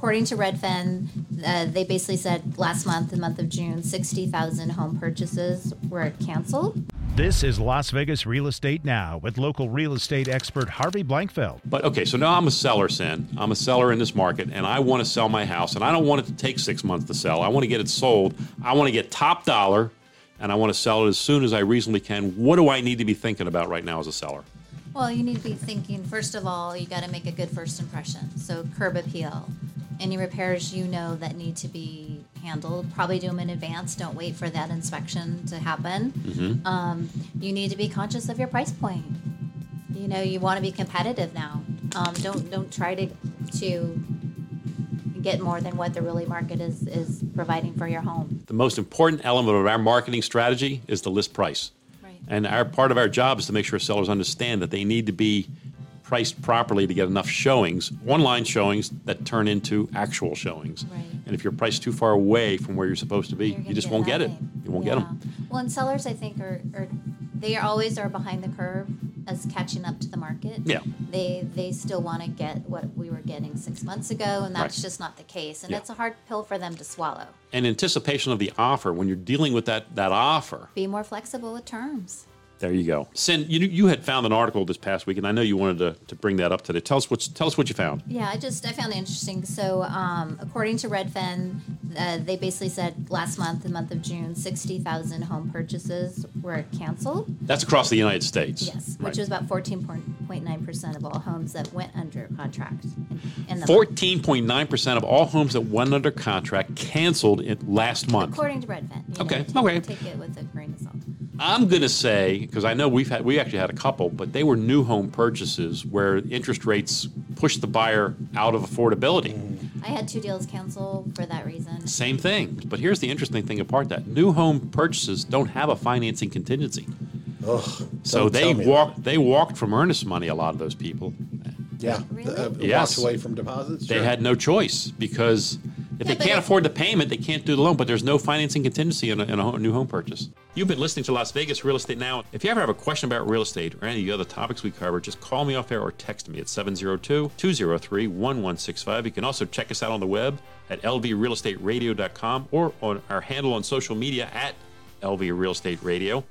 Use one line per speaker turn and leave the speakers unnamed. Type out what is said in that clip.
According to Redfin, uh, they basically said last month, the month of June, 60,000 home purchases were canceled.
This is Las Vegas Real Estate Now with local real estate expert Harvey Blankfeld.
But okay, so now I'm a seller, Sin. I'm a seller in this market, and I want to sell my house, and I don't want it to take six months to sell. I want to get it sold. I want to get top dollar, and I want to sell it as soon as I reasonably can. What do I need to be thinking about right now as a seller?
Well, you need to be thinking, first of all, you got to make a good first impression. So, curb appeal. Any repairs you know that need to be handled, probably do them in advance. Don't wait for that inspection to happen. Um, you need to be conscious of your price point. You know, you want to be competitive now. Um, don't don't try to to get more than what the really market is is providing for your home.
The most important element of our marketing strategy is the list price.
Right.
And our part of our job is to make sure sellers understand that they need to be priced properly to get enough showings, online showings that turn into actual showings.
Right.
And if you're priced too far away from where you're supposed to be, you just won't get it. You won't
Yeah.
get them.
Well, and sellers, I think, are, are they always are behind the curve as catching up to the market.
Yeah.
They they still want to get what we were getting six months ago, and that's
Right.
just not the case. And
Yeah.
it's a hard pill for them to swallow.
In anticipation of the offer, when you're dealing with that, that offer,
Be more flexible with terms.
There you go. Sin, you, you had found an article this past week, and I know you wanted to, to bring that up today. Tell us, what's, tell us what you found.
Yeah, I just I found it interesting. So, um, according to Redfin, uh, they basically said last month, the month of June, sixty thousand home purchases were canceled.
That's across the United States.
Yes,
Right.
which was about fourteen point nine percent of all homes that went under contract. In, in
14.9% of all homes that went under contract canceled it last month.
according to Redfin. you
Okay,
know,
okay.
Take, take it with a grain of salt.
I'm going to say because I know we've had we actually had a couple, but they were new home purchases where interest rates pushed the buyer out of affordability.
I had two deals cancel for that reason.
Same thing. But here's the interesting thing apart that new home purchases don't have a financing contingency.
Ugh,
So
don't
they
tell me
walked they walked from earnest money a lot of those people.
that. Yeah,
Really?
uh,
Yes.
walked away from deposits.
They
sure.
had no choice because if they can't afford the payment, they can't do the loan. But there's no financing contingency in a, in a new home purchase. You've been listening to Las Vegas Real Estate Now. If you ever have a question about real estate or any of the other topics we cover, just call me off air or text me at 702 203 1165. You can also check us out on the web at lvrealestateradio.com or on our handle on social media at LV Real Estate Radio.